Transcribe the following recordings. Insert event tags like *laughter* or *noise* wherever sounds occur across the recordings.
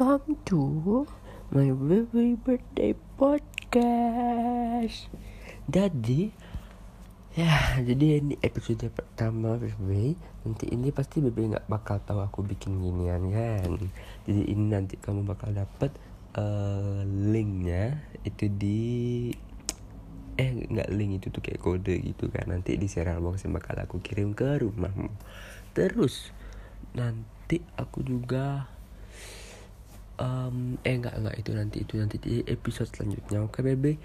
welcome to my very birthday podcast. Jadi, ya, jadi ini episode pertama Bebe. Nanti ini pasti Bebe nggak bakal tahu aku bikin ginian kan. Jadi ini nanti kamu bakal dapet uh, linknya itu di eh nggak link itu tuh kayak kode gitu kan nanti di serial box yang bakal aku kirim ke rumahmu terus nanti aku juga um, eh enggak enggak. Itu nanti itu nanti di episode selanjutnya. Oke bebe?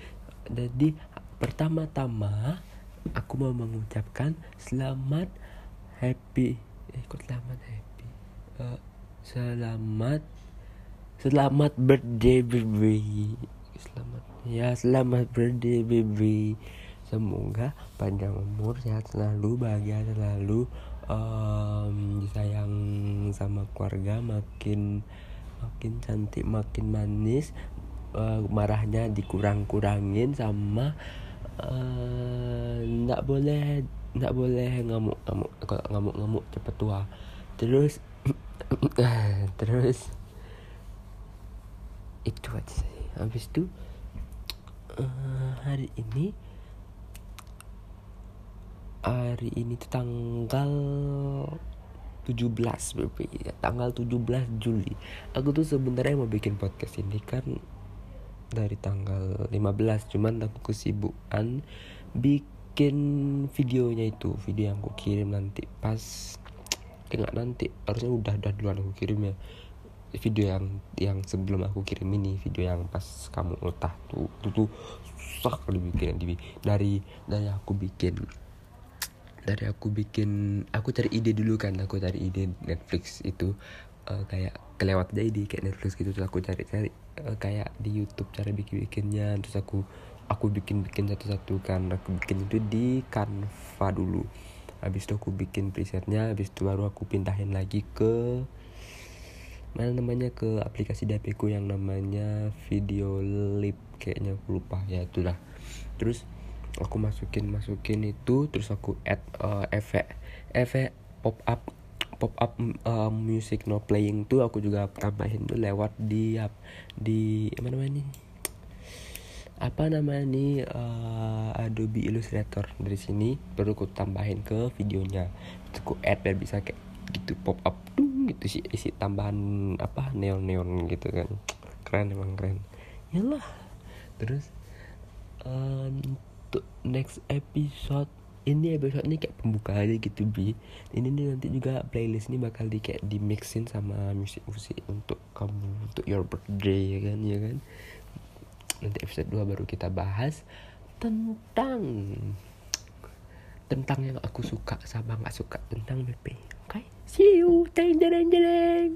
Jadi pertama-tama aku mau mengucapkan selamat happy. Eh kok selamat happy? Uh, selamat selamat birthday baby selamat ya selamat birthday baby semoga panjang umur sehat selalu bahagia selalu. Um, disayang sama keluarga makin makin cantik makin manis uh, marahnya dikurang-kurangin sama eh, nggak boleh nggak boleh ngamuk ngamuk kalau ngamuk ngamuk cepet tua. Terus *coughs* terus itu aja sih. Habis itu uh, hari ini hari ini tuh tanggal 17 baby ya, tanggal 17 Juli. Aku tuh sebenarnya mau bikin podcast ini kan dari tanggal 15 cuman aku kesibukan bikin videonya itu video yang aku kirim nanti. Pas enggak nanti harusnya udah udah duluan aku kirim ya. Video yang yang sebelum aku kirim ini video yang pas kamu ultah tuh tuh, tuh susah kali bikin dari dari aku bikin dari aku bikin aku cari ide dulu kan aku cari ide Netflix itu uh, kayak kelewat aja ide kayak Netflix gitu terus aku cari-cari uh, kayak di YouTube cara bikin-bikinnya terus aku aku bikin-bikin satu-satu kan aku bikin itu di Canva dulu. Habis itu aku bikin presetnya habis itu baru aku pindahin lagi ke mana namanya ke aplikasi di ku yang namanya video lip kayaknya aku lupa ya itulah. Terus aku masukin masukin itu terus aku add uh, efek efek pop up pop up uh, music no playing tuh aku juga tambahin tuh lewat di di apa namanya nih? Apa namanya nih uh, Adobe Illustrator dari sini baru aku tambahin ke videonya. Terus aku add biar bisa kayak gitu pop up tuh gitu sih isi tambahan apa neon neon gitu kan. Keren emang keren. Yalah. Terus um, untuk next episode. Ini episode ini kayak pembuka aja gitu bi. Ini nih nanti juga playlist ini bakal di kayak di mixin sama musik-musik untuk kamu untuk your birthday ya kan ya kan? Nanti episode 2 baru kita bahas tentang tentang yang aku suka sama nggak suka. Tentang BP oke okay? see you. Teng teng